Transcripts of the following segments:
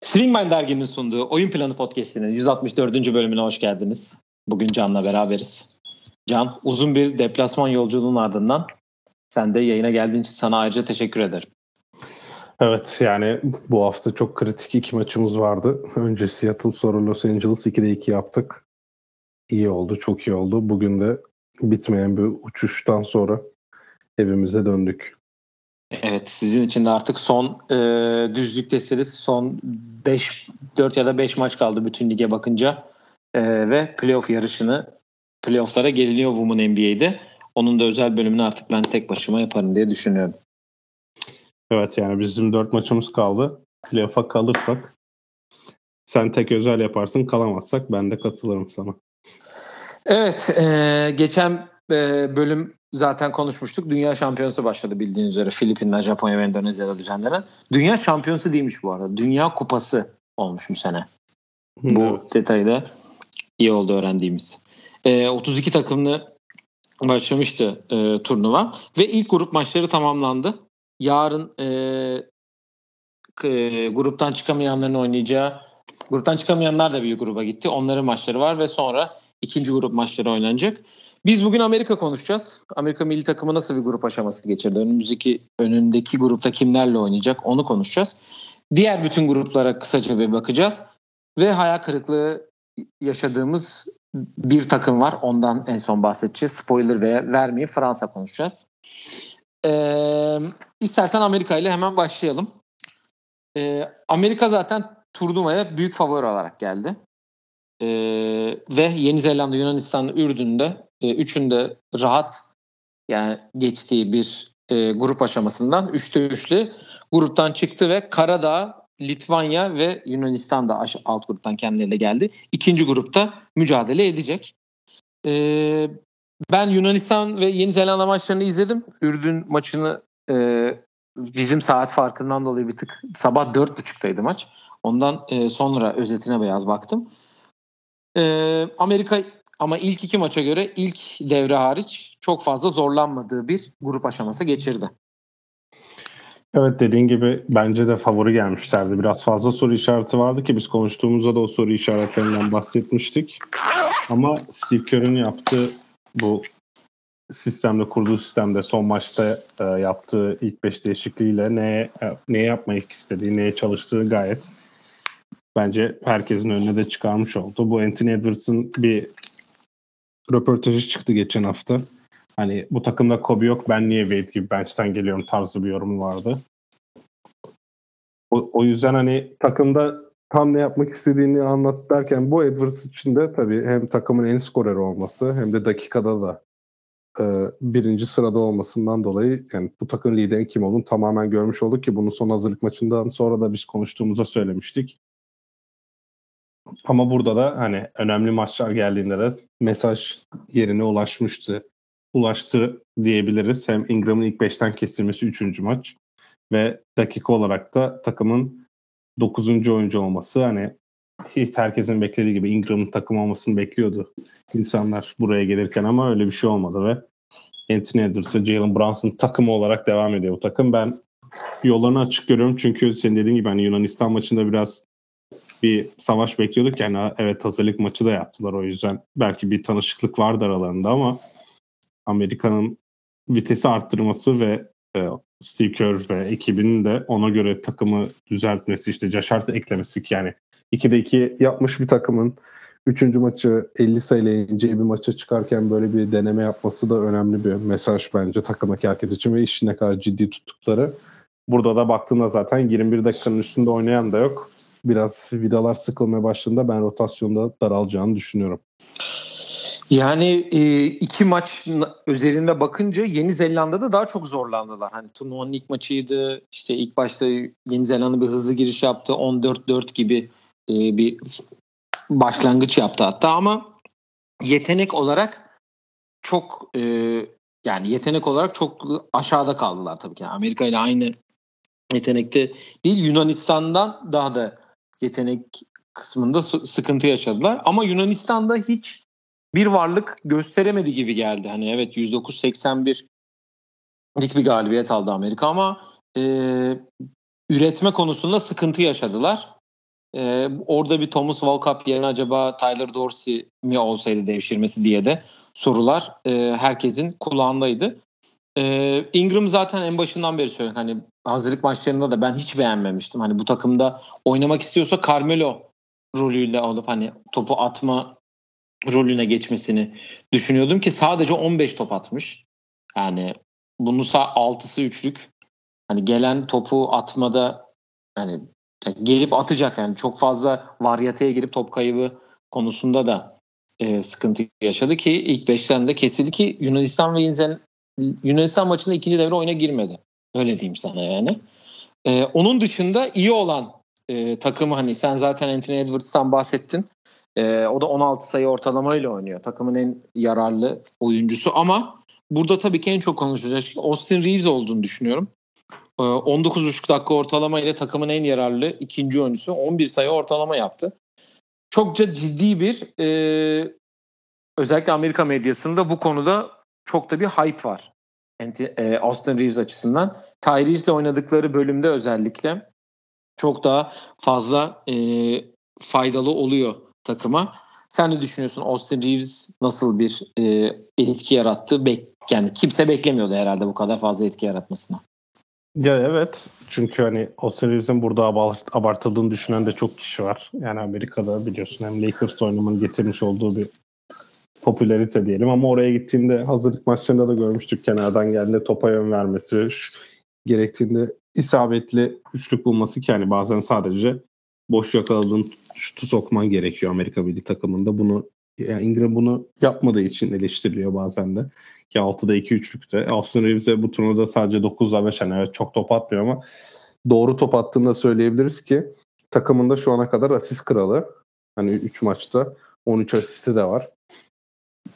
Swingman derginin sunduğu Oyun Planı Podcast'inin 164. bölümüne hoş geldiniz. Bugün Can'la beraberiz. Can, uzun bir deplasman yolculuğunun ardından sen de yayına geldiğin için sana ayrıca teşekkür ederim. Evet yani bu hafta çok kritik iki maçımız vardı. Önce Seattle sonra Los Angeles 2'de 2 yaptık. İyi oldu, çok iyi oldu. Bugün de bitmeyen bir uçuştan sonra evimize döndük. Evet sizin için de artık son e, düzlüktesiniz. Son 5 4 ya da 5 maç kaldı bütün lige bakınca. E, ve playoff yarışını playofflara geliniyor Women NBA'de. Onun da özel bölümünü artık ben tek başıma yaparım diye düşünüyorum. Evet yani bizim 4 maçımız kaldı. Playoff'a kalırsak sen tek özel yaparsın kalamazsak ben de katılırım sana. Evet e, geçen e, bölüm zaten konuşmuştuk. Dünya şampiyonası başladı bildiğiniz üzere Filipinler, Japonya ve Endonezya'da düzenlenen. Dünya şampiyonası değilmiş bu arada. Dünya kupası olmuş bu sene. Bu evet. detayı da iyi oldu öğrendiğimiz. E, 32 takımlı başlamıştı e, turnuva ve ilk grup maçları tamamlandı. Yarın e, e, gruptan çıkamayanların oynayacağı gruptan çıkamayanlar da bir gruba gitti. Onların maçları var ve sonra ikinci grup maçları oynanacak. Biz bugün Amerika konuşacağız. Amerika milli takımı nasıl bir grup aşaması geçirdi? Önümüzdeki önündeki grupta kimlerle oynayacak? Onu konuşacağız. Diğer bütün gruplara kısaca bir bakacağız. Ve hayal kırıklığı yaşadığımız bir takım var. Ondan en son bahsedeceğiz. Spoiler ve vermeyeyim Fransa konuşacağız. Ee, istersen Amerika ile hemen başlayalım. Ee, Amerika zaten turnuvaya büyük favori olarak geldi. Ee, ve Yeni Zelanda, Yunanistan, Ürdün'de e, üçünde rahat yani geçtiği bir e, grup aşamasından üçte üçlü gruptan çıktı ve Karadağ, Litvanya ve Yunanistan da alt gruptan kendilerine geldi. İkinci grupta mücadele edecek. Ee, ben Yunanistan ve Yeni Zelanda maçlarını izledim. Ürdün maçını e, bizim saat farkından dolayı bir tık sabah dört buçuktaydı maç. Ondan e, sonra özetine biraz baktım. E, Amerika ama ilk iki maça göre ilk devre hariç çok fazla zorlanmadığı bir grup aşaması geçirdi. Evet dediğin gibi bence de favori gelmişlerdi. Biraz fazla soru işareti vardı ki biz konuştuğumuzda da o soru işaretlerinden bahsetmiştik. Ama Steve Kerr'ün yaptığı bu sistemde kurduğu sistemde son maçta e, yaptığı ilk beş değişikliğiyle ne ne yapmak istediği, neye çalıştığı gayet bence herkesin önüne de çıkarmış oldu. Bu Anthony Edwards'ın bir röportajı çıktı geçen hafta. Hani bu takımda Kobe yok ben niye Wade gibi bench'ten geliyorum tarzı bir yorumu vardı. O, o yüzden hani takımda tam ne yapmak istediğini anlat derken bu Edwards için de tabii hem takımın en skoreri olması hem de dakikada da e, birinci sırada olmasından dolayı yani bu takım liderin kim olduğunu tamamen görmüş olduk ki bunu son hazırlık maçından sonra da biz konuştuğumuzda söylemiştik. Ama burada da hani önemli maçlar geldiğinde de mesaj yerine ulaşmıştı. Ulaştı diyebiliriz. Hem Ingram'ın ilk beşten kesilmesi üçüncü maç ve dakika olarak da takımın dokuzuncu oyuncu olması hani hiç herkesin beklediği gibi Ingram'ın takım olmasını bekliyordu insanlar buraya gelirken ama öyle bir şey olmadı ve Anthony Edwards ve Jalen Brunson takımı olarak devam ediyor bu takım. Ben yollarını açık görüyorum çünkü senin dediğin gibi hani Yunanistan maçında biraz bir savaş bekliyorduk yani evet hazırlık maçı da yaptılar o yüzden belki bir tanışıklık vardı aralarında ama Amerika'nın vitesi arttırması ve e, Steve Kerr ve ekibinin de ona göre takımı düzeltmesi işte Hart'ı eklemesi yani 2'de 2 yapmış bir takımın 3. maçı 50 sayıyla ineceği bir maça çıkarken böyle bir deneme yapması da önemli bir mesaj bence takımdaki herkes için ve işi ne kadar ciddi tuttukları. Burada da baktığında zaten 21 dakikanın üstünde oynayan da yok. Biraz vidalar sıkılmaya başladığında ben rotasyonda daralacağını düşünüyorum. Yani e, iki maç özelinde bakınca Yeni Zelanda'da daha çok zorlandılar. Hani turnuvanın ilk maçıydı. İşte ilk başta Yeni Zelanda bir hızlı giriş yaptı. 14-4 gibi e, bir başlangıç yaptı hatta ama yetenek olarak çok e, yani yetenek olarak çok aşağıda kaldılar tabii ki. Yani Amerika ile aynı yetenekte değil. Yunanistan'dan daha da yetenek kısmında sıkıntı yaşadılar. Ama Yunanistan'da hiç bir varlık gösteremedi gibi geldi. Hani evet 109-81 lik bir galibiyet aldı Amerika ama e, üretme konusunda sıkıntı yaşadılar. E, orada bir Thomas Walkup yerine acaba Tyler Dorsey mi olsaydı devşirmesi diye de sorular e, herkesin kulağındaydı. E, Ingram zaten en başından beri söylüyor. Hani hazırlık maçlarında da ben hiç beğenmemiştim. Hani bu takımda oynamak istiyorsa Carmelo rolüyle alıp hani topu atma rolüne geçmesini düşünüyordum ki sadece 15 top atmış. Yani bunun 6'sı üçlük. Hani gelen topu atmada hani gelip atacak yani çok fazla varyateye girip top kaybı konusunda da e, sıkıntı yaşadı ki ilk 5'ten de kesildi ki Yunanistan ve Yunanistan maçında ikinci devre oyuna girmedi. Öyle diyeyim sana yani. E, onun dışında iyi olan e, takımı hani sen zaten Anthony Edwards'tan bahsettin. E, o da 16 sayı ortalamayla oynuyor. Takımın en yararlı oyuncusu ama burada tabii ki en çok konuşacak şey Austin Reeves olduğunu düşünüyorum. E, 19,5 dakika ortalama ile takımın en yararlı ikinci oyuncusu 11 sayı ortalama yaptı. Çokça ciddi bir e, özellikle Amerika medyasında bu konuda çok da bir hype var. E, Austin Reeves açısından. Tyrese oynadıkları bölümde özellikle çok daha fazla e, faydalı oluyor takıma. Sen ne düşünüyorsun? Austin Reeves nasıl bir e, etki yarattı? Bek yani kimse beklemiyordu herhalde bu kadar fazla etki yaratmasına. Ya evet. Çünkü hani Austin Reeves'in burada abartıldığını düşünen de çok kişi var. Yani Amerika'da biliyorsun hem Lakers oynamanın getirmiş olduğu bir popülerite diyelim ama oraya gittiğinde hazırlık maçlarında da görmüştük kenardan geldiğinde topa yön vermesi gerektiğinde isabetli üçlük bulması ki yani bazen sadece boş yakaladığın şutu sokman gerekiyor Amerika Birliği takımında. Bunu yani Ingram bunu yapmadığı için eleştiriliyor bazen de. Ki 6'da 2 üçlükte. Austin Reeves'e bu turnuvada sadece 9'da 5 yani evet çok top atmıyor ama doğru top attığında söyleyebiliriz ki takımında şu ana kadar asist kralı. Hani 3 maçta 13 asisti de var.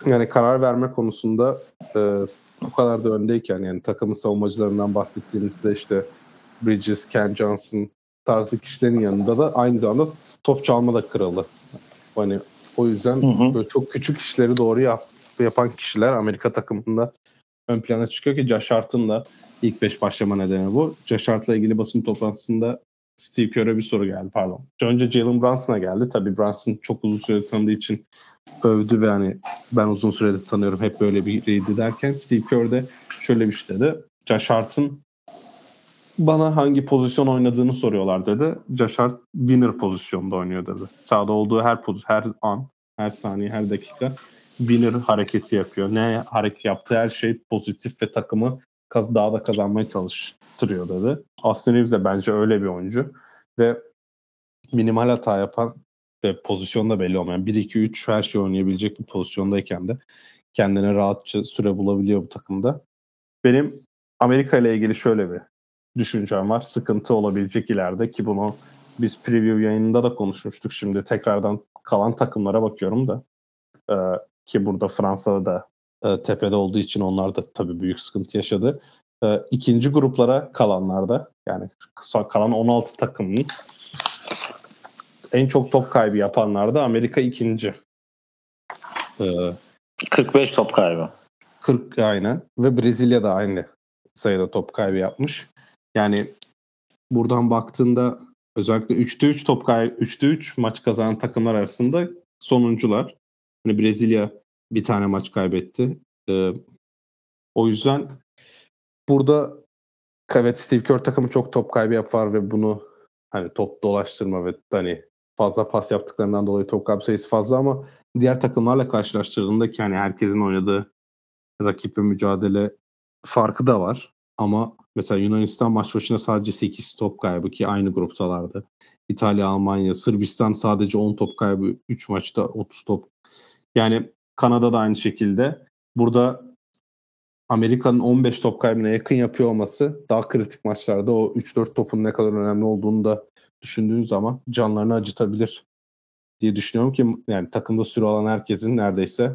Yani karar verme konusunda e, o kadar da öndeyken yani takımın savunmacılarından bahsettiğimizde işte Bridges, Ken Johnson tarzı kişilerin yanında da aynı zamanda top çalma da kralı. Hani o yüzden hı hı. böyle çok küçük işleri doğru yap, yapan kişiler Amerika takımında ön plana çıkıyor ki Josh Hart'ın da ilk beş başlama nedeni bu. Josh Hart'la ilgili basın toplantısında Steve Kerr'e bir soru geldi pardon. Önce Jalen Brunson'a geldi. Tabii Brunson çok uzun süre tanıdığı için övdü ve hani ben uzun süredir tanıyorum hep böyle biriydi derken Steve Kerr de şöyle bir şey dedi. Josh Hart'ın bana hangi pozisyon oynadığını soruyorlar dedi. Josh Hart winner pozisyonda oynuyor dedi. Sağda olduğu her poz her an, her saniye, her dakika winner hareketi yapıyor. Ne hareket yaptığı her şey pozitif ve takımı daha da kazanmaya çalıştırıyor dedi. Austin Reeves de bence öyle bir oyuncu ve minimal hata yapan ve pozisyonda belli olmayan 1-2-3 her şey oynayabilecek bir pozisyondayken de kendine rahatça süre bulabiliyor bu takımda. Benim Amerika ile ilgili şöyle bir düşüncem var. Sıkıntı olabilecek ileride ki bunu biz preview yayınında da konuşmuştuk. Şimdi tekrardan kalan takımlara bakıyorum da e, ki burada Fransa'da da e, tepede olduğu için onlar da tabii büyük sıkıntı yaşadı. E, ikinci gruplara kalanlarda yani kalan 16 takımın en çok top kaybı yapanlarda Amerika ikinci. Ee, 45 top kaybı. 40 aynen ve Brezilya da aynı sayıda top kaybı yapmış. Yani buradan baktığında özellikle 3'te 3 top kaybı 3'te 3 maç kazanan takımlar arasında sonuncular. Hani Brezilya bir tane maç kaybetti. Ee, o yüzden burada evet Steve Kerr takımı çok top kaybı yapar ve bunu hani top dolaştırma ve hani fazla pas yaptıklarından dolayı top kaybı sayısı fazla ama diğer takımlarla karşılaştırdığında ki hani herkesin oynadığı rakip ve mücadele farkı da var. Ama mesela Yunanistan maç başına sadece 8 top kaybı ki aynı gruptalardı. İtalya, Almanya, Sırbistan sadece 10 top kaybı 3 maçta 30 top. Yani Kanada da aynı şekilde. Burada Amerika'nın 15 top kaybına yakın yapıyor olması daha kritik maçlarda o 3-4 topun ne kadar önemli olduğunu da düşündüğün zaman canlarını acıtabilir diye düşünüyorum ki yani takımda süre alan herkesin neredeyse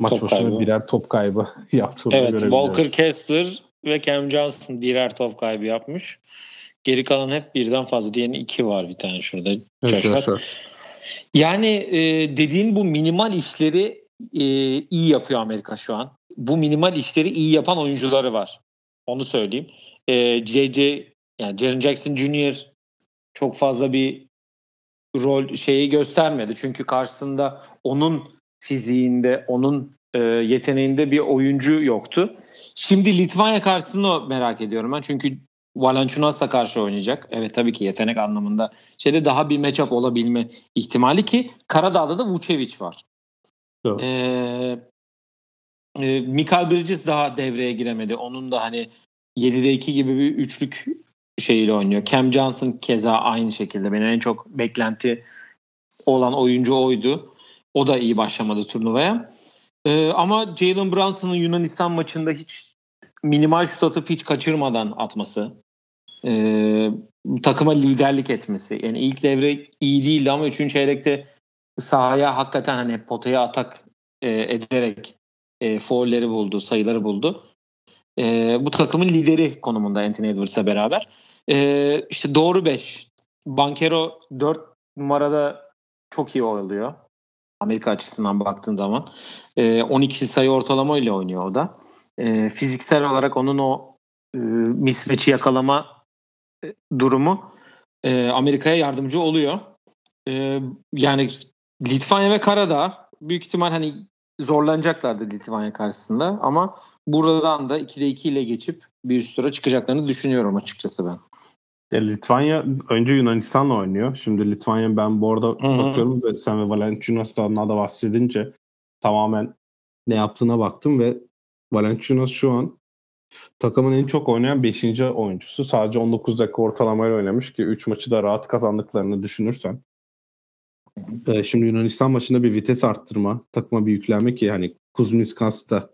maç top başına kaybı. birer top kaybı yaptığını evet, Walker Kessler ve Cam Johnson birer top kaybı yapmış. Geri kalan hep birden fazla. Diğerinin iki var bir tane şurada. Evet, Yani e, dediğin bu minimal işleri e, iyi yapıyor Amerika şu an. Bu minimal işleri iyi yapan oyuncuları var. Onu söyleyeyim. E, JJ yani Jaren Jackson Jr. çok fazla bir rol şeyi göstermedi. Çünkü karşısında onun fiziğinde, onun e, yeteneğinde bir oyuncu yoktu. Şimdi Litvanya karşısında merak ediyorum ben. Çünkü Valanciunas'a karşı oynayacak. Evet tabii ki yetenek anlamında şeyde daha bir matchup olabilme ihtimali ki Karadağ'da da Vucevic var. Evet. Ee, e, Michael Bridges daha devreye giremedi. Onun da hani 7'de 2 gibi bir üçlük şeyiyle oynuyor. Cam Johnson keza aynı şekilde. Benim en çok beklenti olan oyuncu oydu. O da iyi başlamadı turnuvaya. Ee, ama Jalen Brunson'ın Yunanistan maçında hiç minimal şut atıp hiç kaçırmadan atması. Ee, takıma liderlik etmesi. Yani ilk devre iyi değildi ama 3. çeyrekte sahaya hakikaten hani potaya atak e, ederek e, foulleri buldu, sayıları buldu. E, bu takımın lideri konumunda Anthony Edwards'a beraber. E, işte doğru 5. Bankero 4 numarada çok iyi oluyor. Amerika açısından baktığın zaman. E, 12 sayı ortalama ile oynuyor o da. E, fiziksel olarak onun o e, mismatch'i yakalama e, durumu e, Amerika'ya yardımcı oluyor. E, yani Litvanya ve Karadağ büyük ihtimal hani zorlanacaklardı Litvanya karşısında ama buradan da 2'de 2 ile geçip bir üst tura çıkacaklarını düşünüyorum açıkçası ben. Ya Litvanya önce Yunanistan'la oynuyor. Şimdi Litvanya ben bu arada Hı-hı. bakıyorum ve sen ve Valanciunas'tan da bahsedince tamamen ne yaptığına baktım ve Valanciunas şu an takımın en çok oynayan 5. oyuncusu. Sadece 19 dakika ortalamayla oynamış ki 3 maçı da rahat kazandıklarını düşünürsen. Ee, şimdi Yunanistan maçında bir vites arttırma, takıma bir yüklenme ki hani Kuzminskas da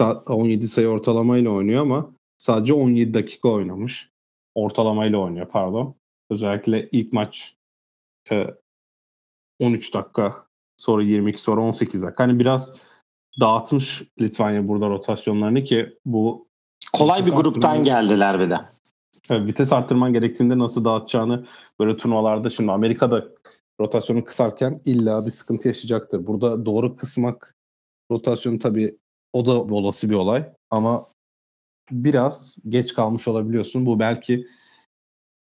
17 sayı ortalamayla oynuyor ama sadece 17 dakika oynamış. Ortalamayla oynuyor pardon. Özellikle ilk maç 13 e, dakika sonra 22 sonra 18 dakika. Hani biraz dağıtmış Litvanya burada rotasyonlarını ki bu kolay bir gruptan geldiler bir de. Evet, vites arttırman gerektiğinde nasıl dağıtacağını böyle turnuvalarda şimdi Amerika'da rotasyonu kısarken illa bir sıkıntı yaşayacaktır. Burada doğru kısmak rotasyonu tabii o da olası bir olay ama biraz geç kalmış olabiliyorsun. Bu belki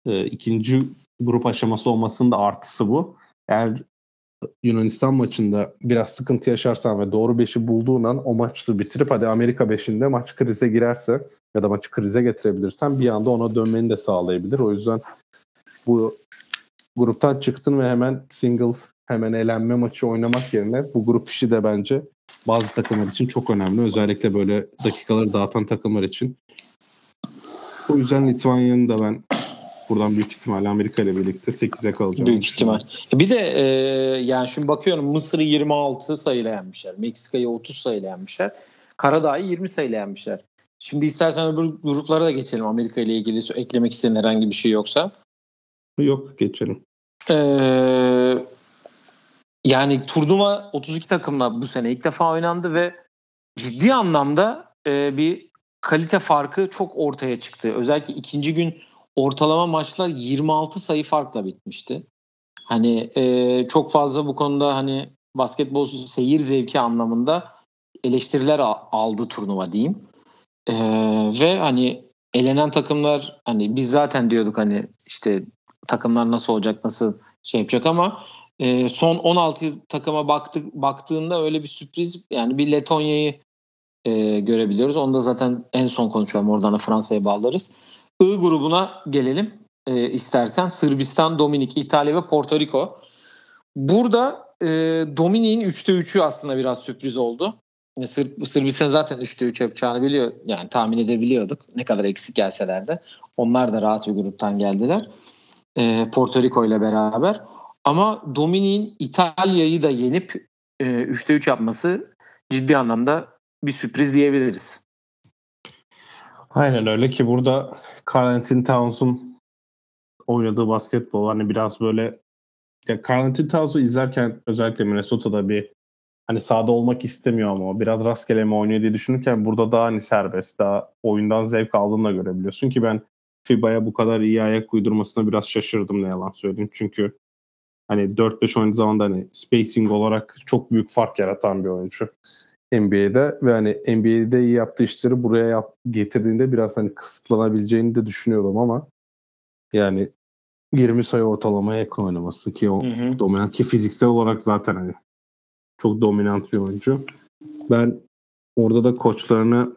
e, ikinci grup aşaması olmasının da artısı bu. Eğer Yunanistan maçında biraz sıkıntı yaşarsan ve doğru beşi bulduğun an o maçı bitirip hadi Amerika beşinde maç krize girerse ya da maçı krize getirebilirsen bir anda ona dönmeni de sağlayabilir. O yüzden bu gruptan çıktın ve hemen single hemen elenme maçı oynamak yerine bu grup işi de bence bazı takımlar için çok önemli. Özellikle böyle dakikaları dağıtan takımlar için. O yüzden Litvanya'nın da ben buradan büyük ihtimalle Amerika ile birlikte 8'e kalacağım. Büyük ihtimal. Bir de e, yani şimdi bakıyorum Mısır'ı 26 sayıyla yenmişler. Meksika'yı 30 sayıyla yenmişler. Karadağ'ı 20 sayıyla yenmişler. Şimdi istersen öbür gruplara da geçelim Amerika ile ilgili eklemek istediğin herhangi bir şey yoksa. Yok geçelim. Ee, yani turnuva 32 takımla bu sene ilk defa oynandı ve ciddi anlamda e, bir kalite farkı çok ortaya çıktı. Özellikle ikinci gün ortalama maçlar 26 sayı farkla bitmişti. Hani e, çok fazla bu konuda hani basketbol seyir zevki anlamında eleştiriler aldı turnuva diyeyim. E, ve hani elenen takımlar hani biz zaten diyorduk hani işte takımlar nasıl olacak nasıl şey yapacak ama e, son 16 takıma baktık baktığında öyle bir sürpriz yani bir Letonya'yı e, görebiliyoruz. Onu da zaten en son konuşalım. Oradan da Fransa'ya bağlarız. I grubuna gelelim e, istersen. Sırbistan, Dominik, İtalya ve Porto Rico. Burada e, Dominik'in 3'te 3'ü aslında biraz sürpriz oldu. E, Sır, Sırbistan zaten 3'te 3 yapacağını biliyor. Yani tahmin edebiliyorduk. Ne kadar eksik gelseler de. Onlar da rahat bir gruptan geldiler. E, Porto Rico ile beraber. Ama Dominik'in İtalya'yı da yenip e, 3'te 3 yapması ciddi anlamda bir sürpriz diyebiliriz. Aynen öyle ki burada Carl Anthony Towns'un oynadığı basketbol hani biraz böyle ya Carl Anthony Towns'u izlerken özellikle Minnesota'da bir hani sahada olmak istemiyor ama biraz rastgele mi oynuyor diye düşünürken burada daha hani serbest, daha oyundan zevk aldığını da görebiliyorsun ki ben FIBA'ya bu kadar iyi ayak uydurmasına biraz şaşırdım ne yalan söyleyeyim. Çünkü hani 4-5 oynadığı zaman da hani spacing olarak çok büyük fark yaratan bir oyuncu. NBA'de ve hani NBA'de iyi yaptığı işleri buraya yap, getirdiğinde biraz hani kısıtlanabileceğini de düşünüyordum ama yani 20 sayı ortalamaya yakın oynaması ki o Hı hı. dominant ki fiziksel olarak zaten hani çok dominant bir oyuncu. Ben orada da koçlarını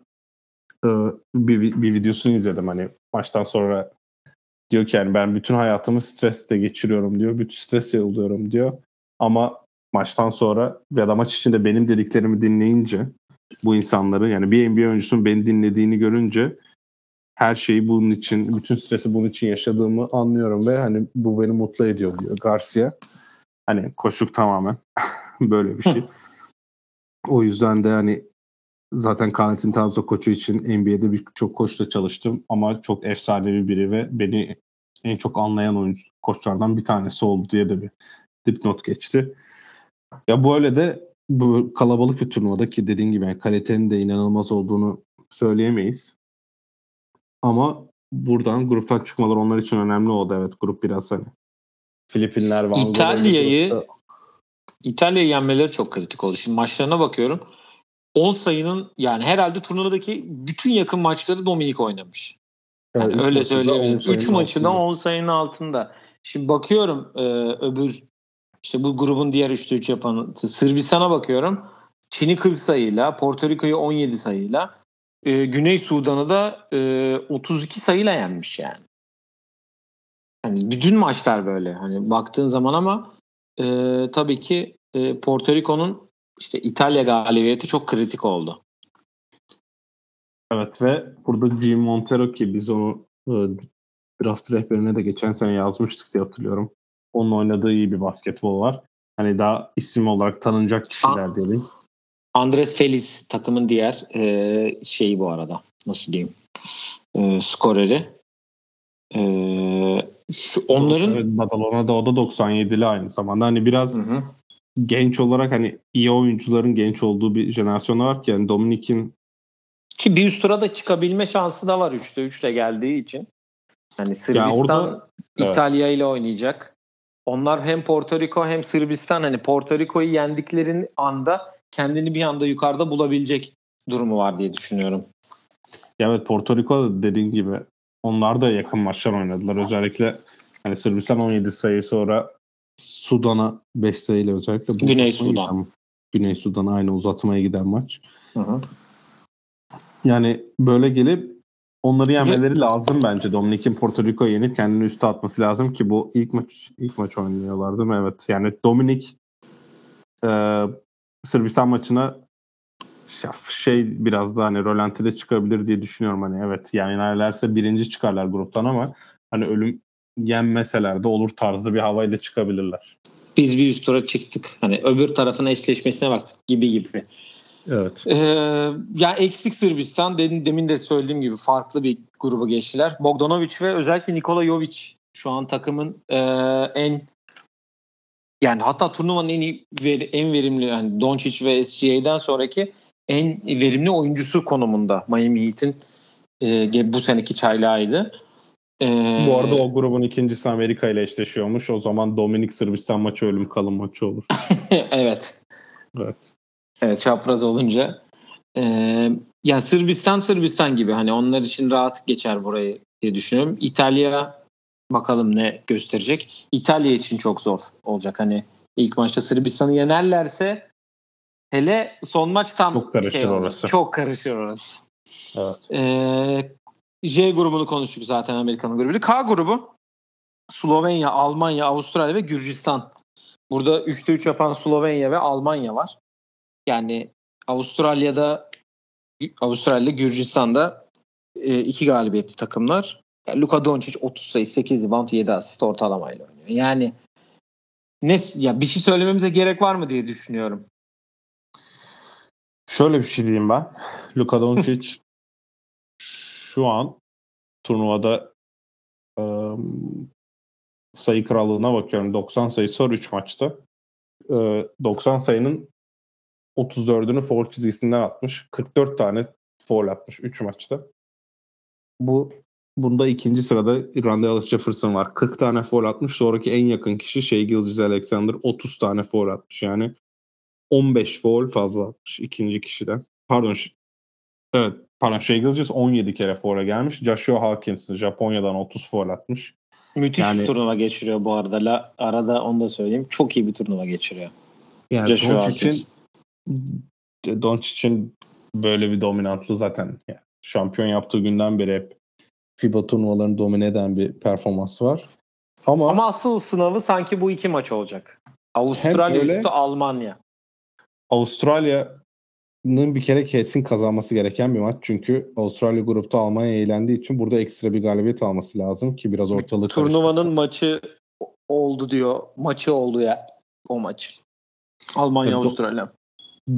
bir, bir videosunu izledim hani maçtan sonra diyor ki yani ben bütün hayatımı stresle geçiriyorum diyor. Bütün stresle oluyorum diyor. Ama maçtan sonra ya da maç içinde benim dediklerimi dinleyince bu insanları yani bir NBA oyuncusunun beni dinlediğini görünce her şeyi bunun için, bütün stresi bunun için yaşadığımı anlıyorum ve hani bu beni mutlu ediyor diyor Garcia. Hani koşuk tamamen böyle bir şey. o yüzden de hani zaten Carlton Towns'a koçu için NBA'de birçok koçla çalıştım ama çok efsanevi biri ve beni en çok anlayan oyuncu koçlardan bir tanesi oldu diye de bir dipnot geçti. Ya bu öyle de bu kalabalık bir turnuvada ki dediğin gibi yani kalitenin de inanılmaz olduğunu söyleyemeyiz. Ama buradan gruptan çıkmalar onlar için önemli oldu. Evet grup biraz hani Filipinler, Vanguard İtalya'yı İtalya'yı yenmeleri çok kritik oldu. Şimdi maçlarına bakıyorum. 10 sayının yani herhalde turnuvadaki bütün yakın maçları Dominik oynamış. Yani üç öyle söyleyebilirim. sayının 3 maçı da altında. 10 sayının altında. Şimdi bakıyorum e, öbür işte bu grubun diğer 3'te 3 yapan Sırbistan'a bakıyorum. Çin'i 40 sayıyla, Porto Rico'yu 17 sayıyla, e, Güney Sudan'ı da e, 32 sayıyla yenmiş yani. Yani bütün maçlar böyle. Hani baktığın zaman ama e, tabii ki e, Porto Rico'nun işte İtalya galibiyeti çok kritik oldu. Evet ve burada G. Montero ki biz onu e, draft rehberine de geçen sene yazmıştık diye hatırlıyorum. Onun oynadığı iyi bir basketbol var. Hani daha isim olarak tanınacak kişiler Aa. diyelim. Andres Feliz takımın diğer e, şeyi bu arada. Nasıl diyeyim? E, skoreri. E, şu onların Evet, Badalona da o da 97'li aynı zamanda. Hani biraz Hı hı. Genç olarak hani iyi oyuncuların genç olduğu bir jenerasyon var ki yani Dominik'in ki bir üst tura da çıkabilme şansı da var 3'te 3 ile geldiği için. Yani Sırbistan orada- evet. İtalya ile oynayacak. Onlar hem Porto Rico hem Sırbistan hani Porto Rico'yu yendiklerin anda kendini bir anda yukarıda bulabilecek durumu var diye düşünüyorum. ya evet Porto Rico dediğin gibi onlar da yakın maçlar oynadılar. Özellikle hani Sırbistan 17 sayı sonra Sudan'a 5 sayıyla özellikle bu Güney Sudan. giden- Güney Sudan aynı uzatmaya giden maç. Hı hı. Yani böyle gelip onları yenmeleri lazım bence. Dominik'in Porto Rico'yu yenip kendini üste atması lazım ki bu ilk maç ilk maç oynuyorlar değil mi? Evet. Yani Dominik e, Sırbistan maçına ya şey biraz da hani rolantide çıkabilir diye düşünüyorum hani evet yenerlerse birinci çıkarlar gruptan ama hani ölüm yenmeseler de olur tarzı bir havayla çıkabilirler. Biz bir üst tura çıktık. Hani öbür tarafın eşleşmesine baktık gibi gibi. Evet. Ee, ya eksik Sırbistan demin, demin de söylediğim gibi farklı bir gruba geçtiler. Bogdanovic ve özellikle Nikola Jovic şu an takımın e, en yani hatta turnuvanın en iyi ver- en verimli yani Doncic ve SGA'den sonraki en verimli oyuncusu konumunda Miami Heat'in e, bu seneki çaylağıydı. Ee, Bu arada o grubun ikincisi Amerika ile eşleşiyormuş. O zaman Dominik Sırbistan maçı ölüm kalım maçı olur. evet. Evet. Evet çapraz olunca. Ee, yani Sırbistan Sırbistan gibi hani onlar için rahat geçer burayı diye düşünüyorum. İtalya bakalım ne gösterecek. İtalya için çok zor olacak. Hani ilk maçta Sırbistan'ı yenerlerse hele son maç tam Çok karışır şey orası. Çok karışır orası. Evet. Ee, J grubunu konuştuk zaten Amerika'nın grubu. K grubu Slovenya, Almanya, Avustralya ve Gürcistan. Burada 3'te 3 yapan Slovenya ve Almanya var. Yani Avustralya'da Avustralya, Gürcistan'da e, iki galibiyetli takımlar. Yani Luka Doncic 30 sayı, 8 rebound, 7 asist ortalamayla oynuyor. Yani ne ya bir şey söylememize gerek var mı diye düşünüyorum. Şöyle bir şey diyeyim ben. Luka Doncic şu an turnuvada ıı, sayı krallığına bakıyorum. 90 sayısı var 3 maçta. Iı, 90 sayının 34'ünü foul çizgisinden atmış. 44 tane foul atmış 3 maçta. Bu Bunda ikinci sırada Randall Jefferson var. 40 tane foul atmış. Sonraki en yakın kişi şey Gilgis Alexander 30 tane foul atmış. Yani 15 foul fazla atmış ikinci kişiden. Pardon. Evet. Pardon Shea Gilgis 17 kere foul'a gelmiş. Joshua Hawkins Japonya'dan 30 foul atmış. Müthiş yani, bir turnuva geçiriyor bu arada. La, arada onu da söyleyeyim. Çok iyi bir turnuva geçiriyor. Yani Joshua Doncic'in Doncic'in böyle bir dominantlığı zaten yani şampiyon yaptığı günden beri hep FIBA turnuvalarını domine eden bir performans var. Ama, Ama asıl sınavı sanki bu iki maç olacak. Avustralya öyle, üstü Almanya. Avustralya'nın bir kere kesin kazanması gereken bir maç. Çünkü Avustralya grupta Almanya eğlendiği için burada ekstra bir galibiyet alması lazım ki biraz ortalık Turnuvanın maçı oldu diyor. Maçı oldu ya o maç. Almanya Avustralya.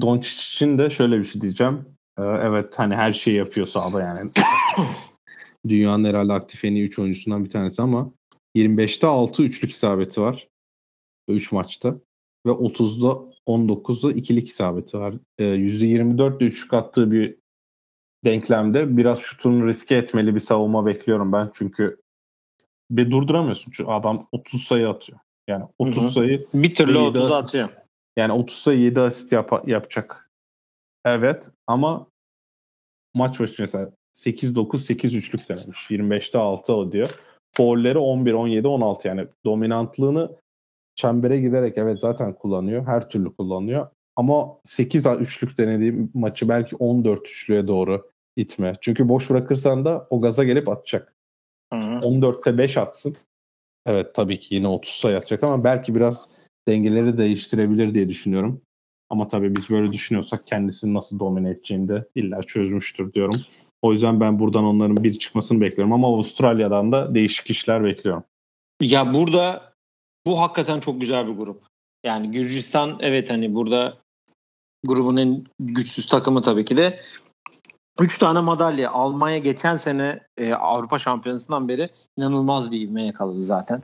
Doncic için de şöyle bir şey diyeceğim. Ee, evet hani her şeyi yapıyor sahada yani. Dünyanın herhalde aktif en iyi 3 oyuncusundan bir tanesi ama 25'te 6 üçlük isabeti var. 3 maçta. Ve 30'da 19'da ikilik isabeti var. Ee, %24'de üçlük attığı bir denklemde biraz şutunu riske etmeli bir savunma bekliyorum ben. Çünkü bir durduramıyorsun. Çünkü adam 30 sayı atıyor. Yani 30 Hı-hı. sayı bir türlü 30 atıyor. Yani 30 sayı 7 asist yap- yapacak. Evet ama maç başı mesela 8-9 8 üçlük denemiş. 25'te 6 o diyor. Foul'leri 11 17 16 yani dominantlığını çembere giderek evet zaten kullanıyor. Her türlü kullanıyor. Ama 8 üçlük denediği maçı belki 14 üçlüğe doğru itme. Çünkü boş bırakırsan da o gaza gelip atacak. Hı hı. 14'te 5 atsın. Evet tabii ki yine 30 sayı atacak ama belki biraz dengeleri değiştirebilir diye düşünüyorum. Ama tabii biz böyle düşünüyorsak kendisini nasıl domine edeceğini de illa çözmüştür diyorum. O yüzden ben buradan onların bir çıkmasını bekliyorum ama Avustralya'dan da değişik işler bekliyorum. Ya burada bu hakikaten çok güzel bir grup. Yani Gürcistan evet hani burada grubun en güçsüz takımı tabii ki de. Üç tane madalya. Almanya geçen sene e, Avrupa Şampiyonası'ndan beri inanılmaz bir ivme yakaladı zaten.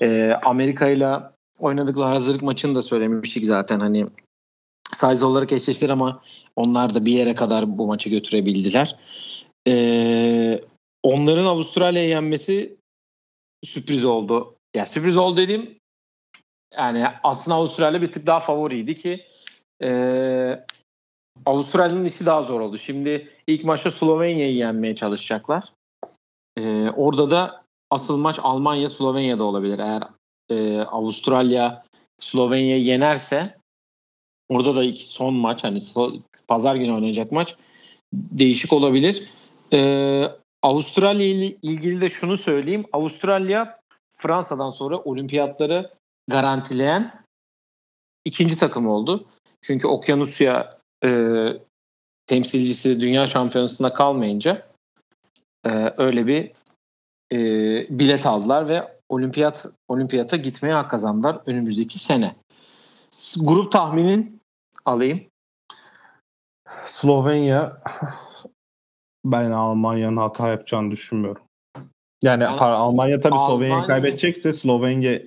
E, Amerika ile oynadıkları hazırlık maçını da söylemiştik zaten. Hani size olarak eşleştiler ama onlar da bir yere kadar bu maçı götürebildiler. Ee, onların Avustralya'ya yenmesi sürpriz oldu. Ya sürpriz oldu dediğim yani aslında Avustralya bir tık daha favoriydi ki e, Avustralya'nın işi daha zor oldu. Şimdi ilk maçta Slovenya'yı yenmeye çalışacaklar. E, orada da asıl maç Almanya Slovenya'da olabilir. Eğer e, Avustralya Slovenya'yı yenerse orada da iki son maç hani pazar günü oynayacak maç değişik olabilir. Ee, Avustralya ile ilgili de şunu söyleyeyim. Avustralya Fransa'dan sonra olimpiyatları garantileyen ikinci takım oldu. Çünkü Okyanusya e, temsilcisi dünya şampiyonasında kalmayınca e, öyle bir e, bilet aldılar ve olimpiyat olimpiyata gitmeye hak kazandılar önümüzdeki sene. Grup tahminin alayım. Slovenya ben Almanya'nın hata yapacağını düşünmüyorum. Yani, yani Almanya tabii. Slovenya'yı kaybedecekse Slovenya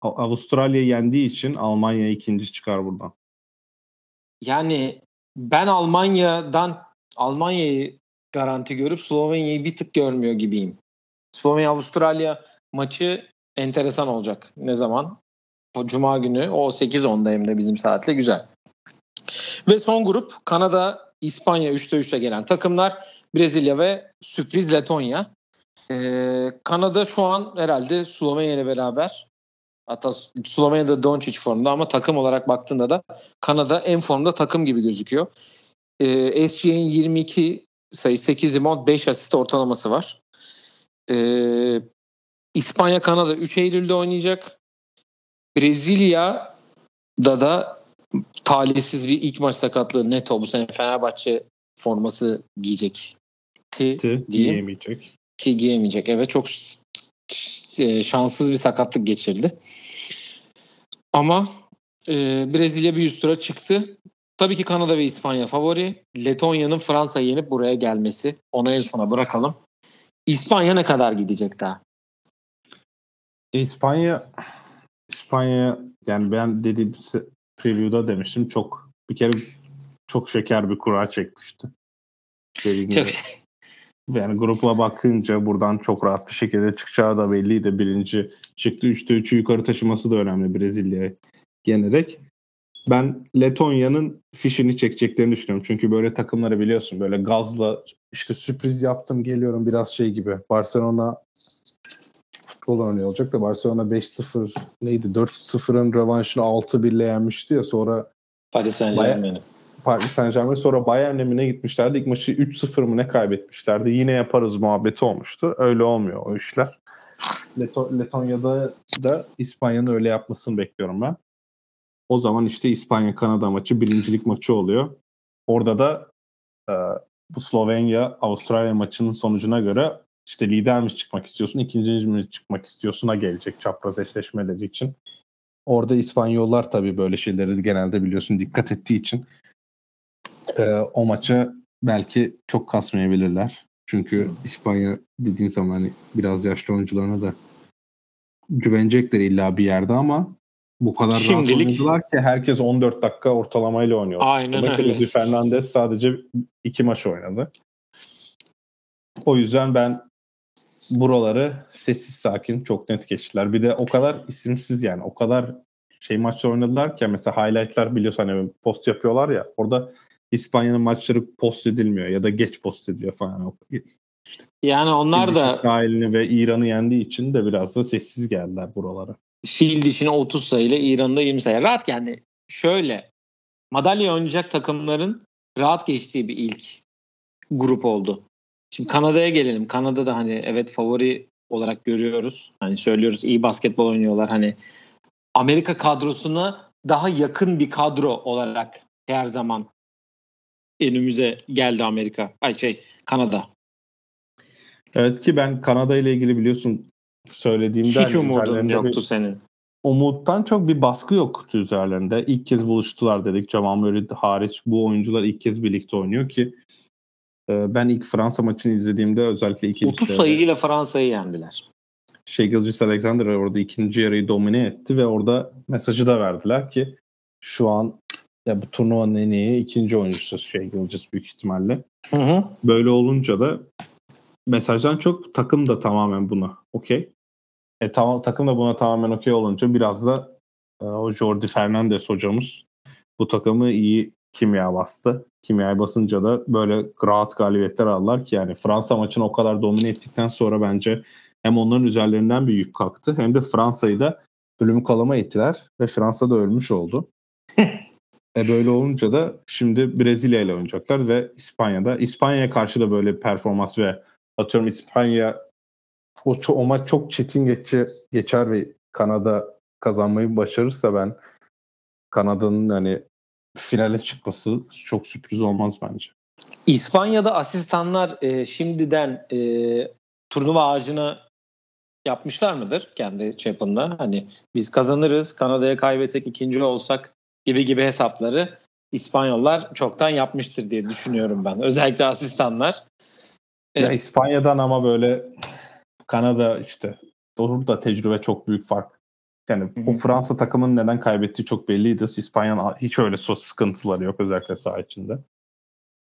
Avustralya yendiği için Almanya ikinci çıkar buradan. Yani ben Almanya'dan Almanya'yı garanti görüp Slovenya'yı bir tık görmüyor gibiyim. Slovenya Avustralya maçı enteresan olacak. Ne zaman? O Cuma günü o 8-10'da hem de bizim saatle güzel. Ve son grup Kanada, İspanya 3'te 3'te gelen takımlar. Brezilya ve sürpriz Letonya. Ee, Kanada şu an herhalde Slovenya ile beraber hatta Slovenya'da Doncic formda ama takım olarak baktığında da Kanada en formda takım gibi gözüküyor. Ee, SGA'nin 22 sayı 8 rebound 5 asist ortalaması var. Ee, İspanya Kanada 3 Eylül'de oynayacak. Brezilya'da da talihsiz bir ilk maç sakatlığı Neto bu sene Fenerbahçe forması giyecek. Ti, giyemeyecek. Ki giyemeyecek. Evet çok e, şanssız bir sakatlık geçirdi. Ama e, Brezilya bir üst tura çıktı. Tabii ki Kanada ve İspanya favori. Letonya'nın Fransa'yı yenip buraya gelmesi. Onu en sona bırakalım. İspanya ne kadar gidecek daha? İspanya İspanya yani ben dediğim preview'da demiştim çok bir kere çok şeker bir kura çekmişti. Dediğim çok, gibi. Yani gruba bakınca buradan çok rahat bir şekilde çıkacağı da belliydi. Birinci çıktı. Üçte üçü yukarı taşıması da önemli Brezilya'ya yenerek. Ben Letonya'nın fişini çekeceklerini düşünüyorum. Çünkü böyle takımları biliyorsun böyle gazla işte sürpriz yaptım geliyorum biraz şey gibi. Barcelona futbol örneği olacak da Barcelona 5-0 neydi 4-0'ın rövanşını 6-1'le yenmişti ya sonra Paris Saint Germain'i. Paris Saint Germain sonra Bayern Münih'e gitmişlerdi. İlk maçı 3-0 mı ne kaybetmişlerdi. Yine yaparız muhabbeti olmuştu. Öyle olmuyor o işler. Leto- Letonya'da da İspanya'nın öyle yapmasını bekliyorum ben. O zaman işte İspanya-Kanada maçı birincilik maçı oluyor. Orada da e, bu Slovenya-Avustralya maçının sonucuna göre işte lider mi çıkmak istiyorsun, ikinci mi çıkmak istiyorsun'a gelecek çapraz eşleşmeleri için. Orada İspanyollar tabii böyle şeyleri genelde biliyorsun dikkat ettiği için e, o maça belki çok kasmayabilirler. Çünkü İspanya dediğin zaman hani biraz yaşlı oyuncularına da güvenecekler illa bir yerde ama bu kadar Şimdilik- rahat oynadılar ki herkes 14 dakika ortalamayla oynuyor. Aynen Demek öyle. Fernandez sadece iki maç oynadı. O yüzden ben buraları sessiz sakin çok net geçtiler. Bir de o kadar isimsiz yani o kadar şey maçlar oynadılar ki mesela highlightlar biliyorsun hani post yapıyorlar ya orada İspanya'nın maçları post edilmiyor ya da geç post ediliyor falan. Yani onlar da İsrail'ini ve İran'ı yendiği için de biraz da sessiz geldiler buralara. fil dişine 30 sayıyla İran'da 20 sayı. Rahat yani şöyle madalya oynayacak takımların rahat geçtiği bir ilk grup oldu. Şimdi Kanada'ya gelelim. Kanada'da hani evet favori olarak görüyoruz. Hani söylüyoruz iyi basketbol oynuyorlar. Hani Amerika kadrosuna daha yakın bir kadro olarak her zaman önümüze geldi Amerika. Ay şey Kanada. Evet ki ben Kanada ile ilgili biliyorsun söylediğimde Hiç umudun yoktu bir- senin. umuttan çok bir baskı yoktu üzerlerinde. İlk kez buluştular dedik. Jamal Murray hariç bu oyuncular ilk kez birlikte oynuyor ki e, ben ilk Fransa maçını izlediğimde özellikle ikinci 30 devre- sayıyla Fransa'yı yendiler. Shea Gilgeous-Alexander orada ikinci yarıyı domine etti ve orada mesajı da verdiler ki şu an ya bu turnuvanın en iyi ikinci oyuncusu Shea Gilgeous büyük ihtimalle. Hı hı. Böyle olunca da mesajdan çok takım da tamamen buna okey. E tamam takım da buna tamamen okey olunca biraz da e, o Jordi Fernandez hocamız bu takımı iyi kimya bastı. Kimyayı basınca da böyle rahat galibiyetler aldılar ki yani Fransa maçını o kadar domine ettikten sonra bence hem onların üzerlerinden bir yük kalktı hem de Fransa'yı da ölüm kalama ettiler ve Fransa da ölmüş oldu. E böyle olunca da şimdi Brezilya ile oynayacaklar ve İspanya'da. İspanya'ya karşı da böyle performans ve atıyorum İspanya o, ço- o maç çok çetin geçe, geçer ve Kanada kazanmayı başarırsa ben Kanada'nın hani finale çıkması çok sürpriz olmaz bence. İspanya'da asistanlar e, şimdiden e, turnuva ağacına yapmışlar mıdır kendi çapında? Hani biz kazanırız, Kanada'ya kaybetsek ikinci olsak gibi gibi hesapları İspanyollar çoktan yapmıştır diye düşünüyorum ben. Özellikle asistanlar. Ya. İspanya'dan ama böyle Kanada işte doğru da tecrübe çok büyük fark. Yani Hı o. Fransa takımının neden kaybettiği çok belliydi. İspanya'nın hiç öyle sos sıkıntıları yok özellikle saha içinde.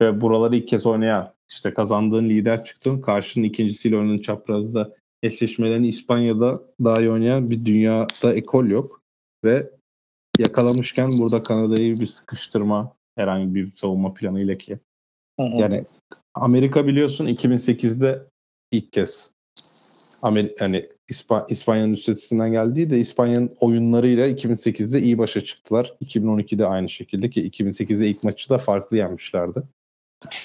Ve buraları ilk kez oynayan işte kazandığın lider çıktın. Karşının ikincisiyle oynadığın çaprazda eşleşmelerini İspanya'da daha iyi oynayan bir dünyada ekol yok. Ve yakalamışken burada Kanada'yı bir sıkıştırma herhangi bir savunma planıyla ki yani Amerika biliyorsun 2008'de ilk kez Amer yani İspa- İspanya'nın üstesinden geldiği de İspanya'nın oyunlarıyla 2008'de iyi başa çıktılar. 2012'de aynı şekilde ki 2008'de ilk maçı da farklı yenmişlerdi.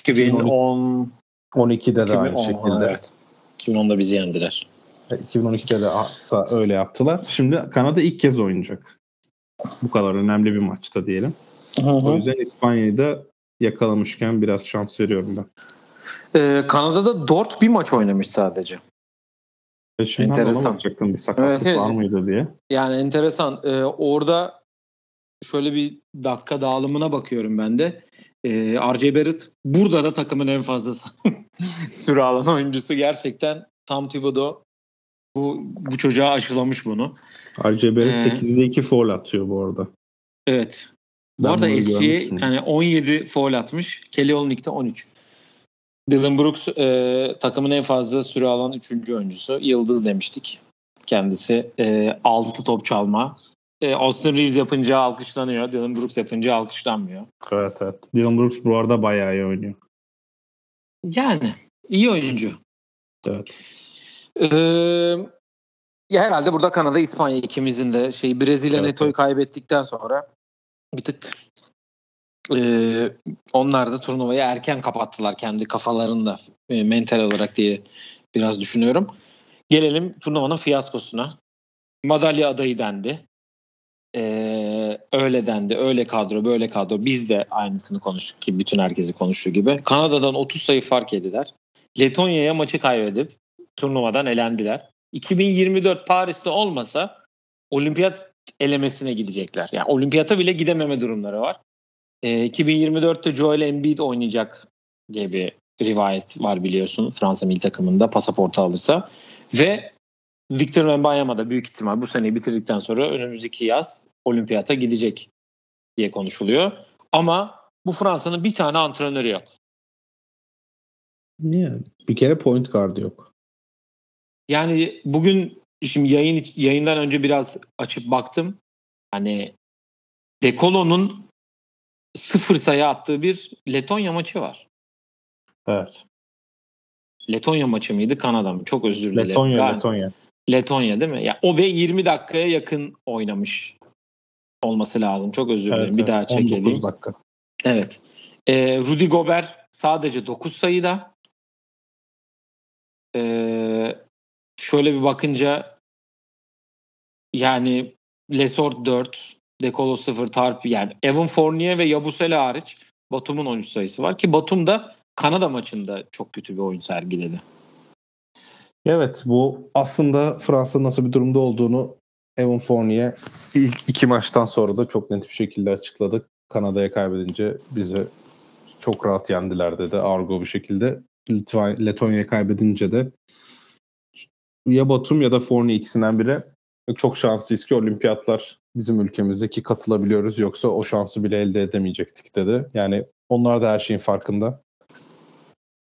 2010 12'de de aynı 2010, şekilde. evet. 2010'da bizi yendiler. 2012'de de hatta öyle yaptılar. Şimdi Kanada ilk kez oynayacak. Bu kadar önemli bir maçta diyelim. O yüzden İspanya'yı da yakalamışken biraz şans veriyorum ben. Ee, Kanada'da Dort bir maç oynamış sadece. Ona Enteresan. bir sakatlık Evet, evet. var mıydı diye. Yani enteresan. Ee, orada şöyle bir dakika dağılımına bakıyorum ben de. Ee, RJ Barrett burada da takımın en fazla süre alan oyuncusu. Gerçekten Tom Thibodeau bu, bu çocuğa aşılamış bunu. Barrett Ee, 8'de 2 foul atıyor bu arada. Evet. Bu Ben arada görmüştüm. yani 17 foul atmış. Kelly Olynyk'te 13. Dylan Brooks e, takımın en fazla süre alan üçüncü oyuncusu. Yıldız demiştik. Kendisi e, 6 top çalma. E, Austin Reeves yapınca alkışlanıyor. Dylan Brooks yapınca alkışlanmıyor. Evet evet. Dylan Brooks bu arada bayağı iyi oynuyor. Yani iyi oyuncu. Evet. Ee, ya herhalde burada Kanada, İspanya ikimizin de şey Brezilya Evet, Neto'yu kaybettikten sonra bir tık e, onlar da turnuvayı erken kapattılar kendi kafalarında e, mental olarak diye biraz düşünüyorum. Gelelim turnuvanın fiyaskosuna. Madalya adayı dendi. Ee, öyle dendi. Öyle kadro, böyle kadro. Biz de aynısını konuştuk ki bütün herkesi konuştuğu gibi. Kanada'dan 30 sayı fark yediler. Letonya'ya maçı kaybedip turnuvadan elendiler. 2024 Paris'te olmasa olimpiyat elemesine gidecekler. Yani olimpiyata bile gidememe durumları var. Ee, 2024'te Joel Embiid oynayacak diye bir rivayet var biliyorsun Fransa milli takımında pasaportu alırsa. Ve Victor Wembanyama da büyük ihtimal bu seneyi bitirdikten sonra önümüzdeki yaz olimpiyata gidecek diye konuşuluyor. Ama bu Fransa'nın bir tane antrenörü yok. Yani bir kere point guard yok. Yani bugün şimdi yayın yayından önce biraz açıp baktım. Hani Dekolo'nun sıfır sayı attığı bir Letonya maçı var. Evet. Letonya maçı mıydı Kanada mı? Çok özür dilerim. Letonya, Galiba- Letonya. Letonya değil mi? Ya o ve 20 dakikaya yakın oynamış olması lazım. Çok özür dilerim. Evet, bir evet. daha check 19 edeyim. dakika. Evet. Ee, Rudy Gobert sadece 9 sayıda. Ee, şöyle bir bakınca yani Lesort 4, Dekolo 0, Tarp yani Evan Fournier ve Yabusele hariç Batum'un 13 sayısı var ki Batum da Kanada maçında çok kötü bir oyun sergiledi. Evet bu aslında Fransa nasıl bir durumda olduğunu Evan Fournier ilk iki maçtan sonra da çok net bir şekilde açıkladı. Kanada'ya kaybedince bizi çok rahat yendiler dedi argo bir şekilde. Litva- Letonya'ya kaybedince de ya Batum ya da Fournier ikisinden biri çok şanslıyız ki olimpiyatlar bizim ülkemizdeki katılabiliyoruz yoksa o şansı bile elde edemeyecektik dedi. Yani onlar da her şeyin farkında.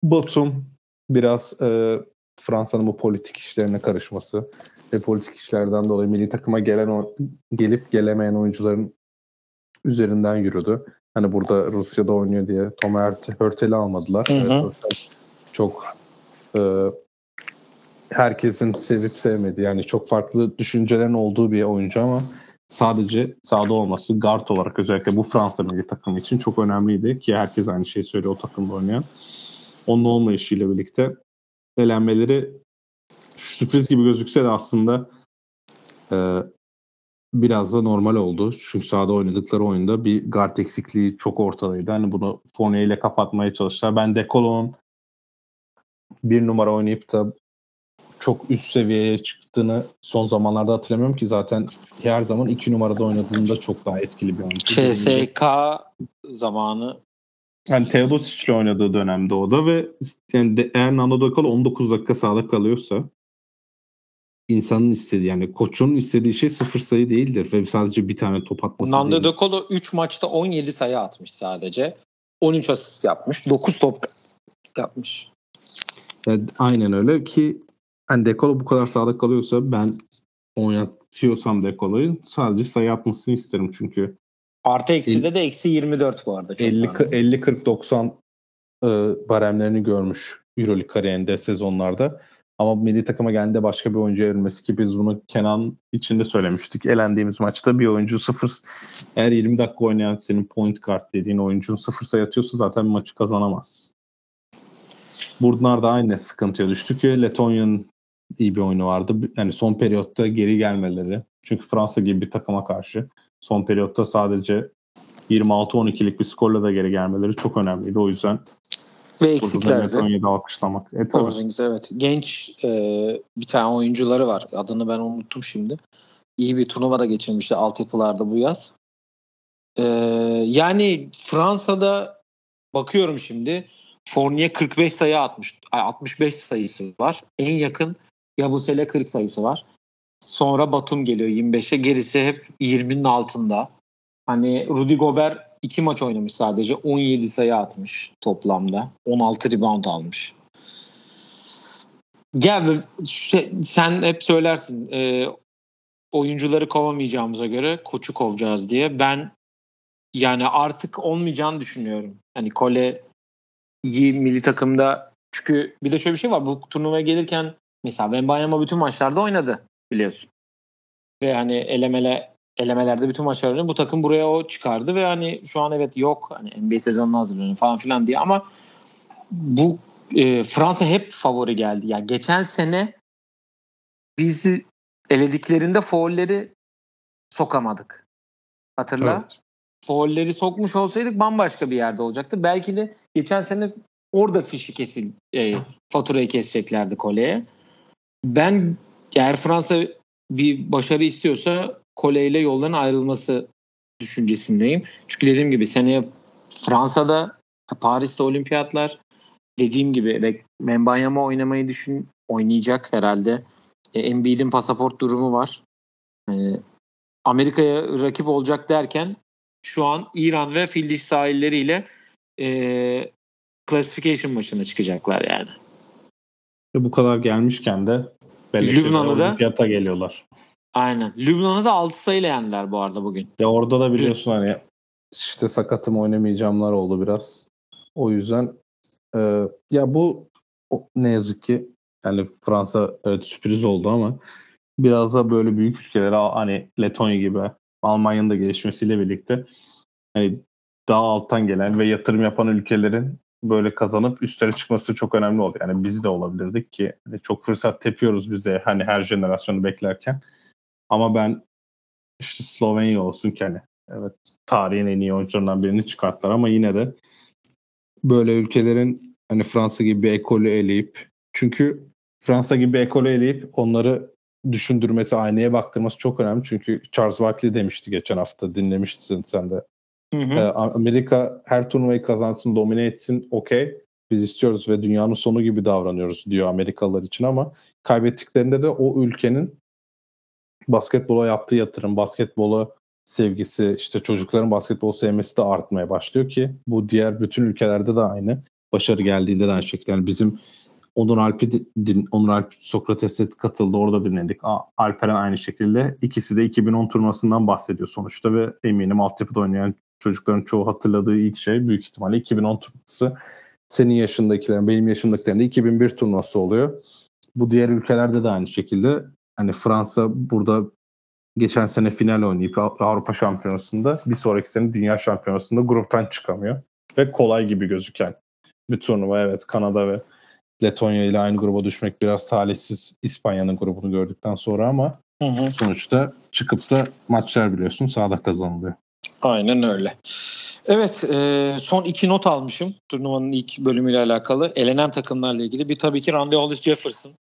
Batum biraz e, Fransa'nın bu politik işlerine karışması ve politik işlerden dolayı milli takıma gelen o, gelip gelemeyen oyuncuların üzerinden yürüdü. Hani burada Rusya'da oynuyor diye Tom Hurtel'i almadılar. Hı hı. Evet, çok e, herkesin sevip sevmediği yani çok farklı düşüncelerin olduğu bir oyuncu ama sadece sahada olması guard olarak özellikle bu Fransa milli takımı için çok önemliydi ki herkes aynı şeyi söylüyor o takımda oynayan. Onun olmayışıyla birlikte elenmeleri sürpriz gibi gözükse de aslında e, biraz da normal oldu. Çünkü sahada oynadıkları oyunda bir guard eksikliği çok ortadaydı. Hani bunu Fournier ile kapatmaya çalıştılar. Ben Dekolo'nun bir numara oynayıp da çok üst seviyeye çıktığını son zamanlarda hatırlamıyorum ki zaten her zaman iki numarada oynadığında çok daha etkili bir oyuncu. CSK zamanı Yani Teodosic'le oynadığı dönemde o da ve yani de, eğer Nando De Colo 19 dakika sahada kalıyorsa insanın istediği yani koçun istediği şey sıfır sayı değildir ve sadece bir tane top atması Nando Colo 3 maçta 17 sayı atmış sadece. 13 asist yapmış. 9 top yapmış. Yani aynen öyle ki hani De Colo bu kadar sahada kalıyorsa ben oynatıyorsam De Colo'yu sadece sayı atmasını isterim çünkü Artı ekside de eksi 24 bu arada. Çok 50 önemli. 50 40 90 e, baremlerini görmüş EuroLeague kariyerinde sezonlarda. Ama milli takıma geldiğinde başka bir oyuncu evrilmesi ki biz bunu Kenan için de söylemiştik. Elendiğimiz maçta bir oyuncu sıfır eğer 20 dakika oynayan senin point guard dediğin oyuncun sıfır sayı atıyorsa zaten maçı kazanamaz. Bunlar da aynı sıkıntıya düştü ki Letonya'nın iyi bir oyunu vardı. Yani son periyotta geri gelmeleri. Çünkü Fransa gibi bir takıma karşı son periyotta sadece 26-12'lik bir skorla da geri gelmeleri çok önemliydi. O yüzden Ve eksiklerdi. Letonya'da alkışlamak. E. Porzingis evet. Genç e, bir tane oyuncuları var. Adını ben unuttum şimdi. İyi bir turnuva da geçirmişti altyapılarda bu yaz. E, yani Fransa'da bakıyorum şimdi Fournier 45 sayı atmış. ay, 65 sayısı var. En yakın Yabusele 40 sayısı var. Sonra Batum geliyor 25'e. Gerisi hep 20'nin altında. Hani Rudy Gobert 2 maç oynamış sadece. 17 sayı atmış toplamda. 16 rebound almış. Gel sen hep söylersin e, oyuncuları kovamayacağımıza göre koçu kovacağız diye. Ben yani artık olmayacağını düşünüyorum. Hani Kole milli takımda çünkü bir de şöyle bir şey var. Bu turnuvaya gelirken mesela Wembanyama bütün maçlarda oynadı biliyorsun. Ve hani elemele elemelerde bütün maçlarını bu takım buraya o çıkardı ve hani şu an evet yok hani NBA sezonuna hazırlanıyor falan filan diye ama bu e, Fransa hep favori geldi. Yani geçen sene bizi elediklerinde foulleri sokamadık. Hatırla. Evet. Foulleri sokmuş olsaydık bambaşka bir yerde olacaktı. Belki de geçen sene orada fişi kesil e, faturayı keseceklerdi koleye. Ben eğer Fransa bir başarı istiyorsa Kole ile yolların ayrılması düşüncesindeyim. Çünkü dediğim gibi seneye Fransa'da Paris'te olimpiyatlar dediğim gibi Membanyama oynamayı düşün oynayacak herhalde. E, Embiid'in pasaport durumu var. E, Amerika'ya rakip olacak derken şu an İran ve Fildiş sahilleriyle e, classification maçına çıkacaklar yani. Ve bu kadar gelmişken de Lübnan'a da olimpiyata geliyorlar. Aynen. Lübnan'ı da 6 sayıyla yendiler bu arada bugün. Ya orada da biliyorsun hani işte sakatım oynamayacağımlar oldu biraz. O yüzden e, ya bu o, ne yazık ki yani Fransa evet sürpriz oldu ama biraz da böyle büyük ülkelere hani Letonya gibi Almanya'nın da gelişmesiyle birlikte hani daha alttan gelen ve yatırım yapan ülkelerin böyle kazanıp üstlere çıkması çok önemli oldu. Yani biz de olabilirdik ki hani çok fırsat tepiyoruz bize hani her jenerasyonu beklerken. Ama ben işte Slovenya olsun ki hani evet tarihin en iyi oyuncularından birini çıkarttılar ama yine de böyle ülkelerin hani Fransa gibi bir ekolü eleyip çünkü Fransa gibi bir ekolü eleyip onları düşündürmesi, aynaya baktırması çok önemli. Çünkü Charles Barkley demişti geçen hafta dinlemiştin sen de. Hı hı. Ee, Amerika her turnuvayı kazansın, domine etsin okey. Biz istiyoruz ve dünyanın sonu gibi davranıyoruz diyor Amerikalılar için ama kaybettiklerinde de o ülkenin basketbola yaptığı yatırım, basketbola sevgisi, işte çocukların basketbol sevmesi de artmaya başlıyor ki bu diğer bütün ülkelerde de aynı. Başarı geldiğinde de aynı şekilde. Yani bizim Onur Alp'i din, Onur Alp Sokrates'e katıldı. Orada dinledik. Alperen aynı şekilde. ikisi de 2010 turnuvasından bahsediyor sonuçta ve eminim altyapıda oynayan çocukların çoğu hatırladığı ilk şey büyük ihtimalle 2010 turnuvası. Senin yaşındakilerin, benim yaşımdakilerin de 2001 turnuvası oluyor. Bu diğer ülkelerde de aynı şekilde hani Fransa burada geçen sene final oynayıp Avrupa Şampiyonası'nda bir sonraki sene Dünya Şampiyonası'nda gruptan çıkamıyor. Ve kolay gibi gözüken bir turnuva evet Kanada ve Letonya ile aynı gruba düşmek biraz talihsiz İspanya'nın grubunu gördükten sonra ama hı hı. sonuçta çıkıp da maçlar biliyorsun sahada kazanılıyor. Aynen öyle. Evet e, son iki not almışım turnuvanın ilk bölümüyle alakalı. Elenen takımlarla ilgili. Bir tabii ki Randy Hollis Jefferson.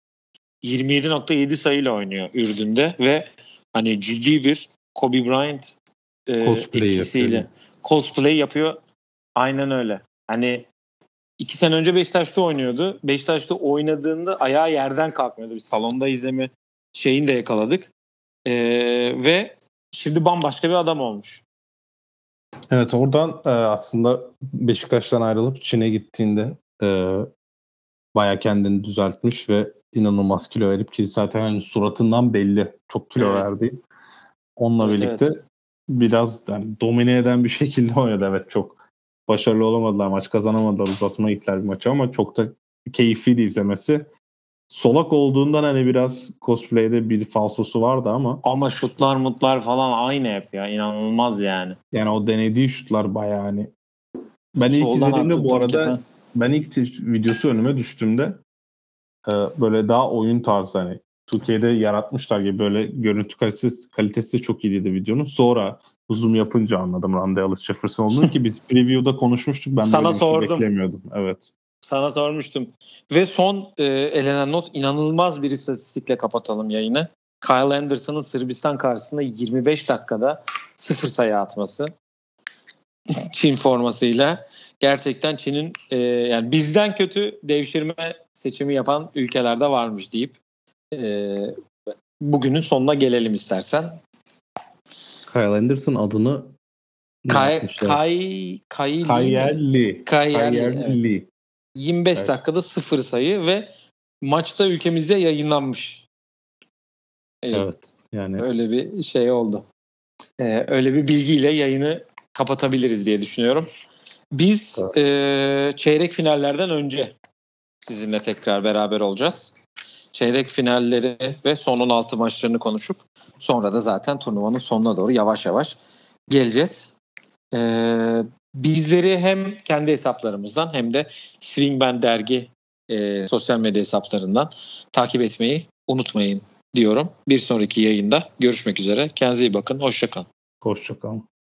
27.7 sayıyla oynuyor Ürdün'de ve hani ciddi bir Kobe Bryant e, cosplay etkisiyle yapıyor. cosplay yapıyor. Aynen öyle. Hani iki sene önce Beşiktaş'ta oynuyordu. Beşiktaş'ta oynadığında ayağı yerden kalkmıyordu. Bir salonda izleme şeyini de yakaladık. E, ve şimdi bambaşka bir adam olmuş. Evet oradan e, aslında Beşiktaş'tan ayrılıp Çin'e gittiğinde e, baya kendini düzeltmiş ve inanılmaz kilo verip ki zaten hani suratından belli çok kilo evet. verdi. Onunla evet, birlikte evet. biraz yani domine eden bir şekilde oynadı. Evet çok başarılı olamadılar. Maç kazanamadılar. Uzatma gittiler bir maçı ama çok da keyifliydi izlemesi. Solak olduğundan hani biraz cosplay'de bir falsosu vardı ama. Ama şutlar mutlar falan aynı hep ya. inanılmaz yani. Yani o denediği şutlar bayağı hani. Ben ilk Soldan izlediğimde bu arada ben ilk videosu önüme düştüğümde e, böyle daha oyun tarzı hani Türkiye'de yaratmışlar gibi böyle görüntü kalitesi, kalitesi çok iyiydi videonun. Sonra zoom yapınca anladım Randy Allis Jefferson olduğunu ki biz preview'da konuşmuştuk. Ben Sana böyle sordum. Şey beklemiyordum. Evet. Sana sormuştum. Ve son e, elenen not inanılmaz bir istatistikle kapatalım yayını. Kyle Anderson'ın Sırbistan karşısında 25 dakikada sıfır sayı atması. Çin formasıyla gerçekten Çin'in e, yani bizden kötü devşirme seçimi yapan ülkelerde varmış deyip e, bugünün sonuna gelelim istersen. Kyle Anderson adını Kay? Kay, Kayli mi? Kayerli. Kayerli, evet. Kayerli. 25 Evet. dakikada sıfır sayı ve maçta ülkemizde yayınlanmış. Evet, Evet. Yani Öyle bir şey oldu. Ee, öyle bir bilgiyle yayını kapatabiliriz diye düşünüyorum. Biz e, çeyrek finallerden önce sizinle tekrar beraber olacağız. Çeyrek finalleri ve son 16 maçlarını konuşup sonra da zaten turnuvanın sonuna doğru yavaş yavaş geleceğiz. Ee, bizleri hem kendi hesaplarımızdan hem de Swingman dergi e, sosyal medya hesaplarından takip etmeyi unutmayın diyorum. Bir sonraki yayında görüşmek üzere. Kendinize iyi bakın. Hoşçakalın. hoşçakalın.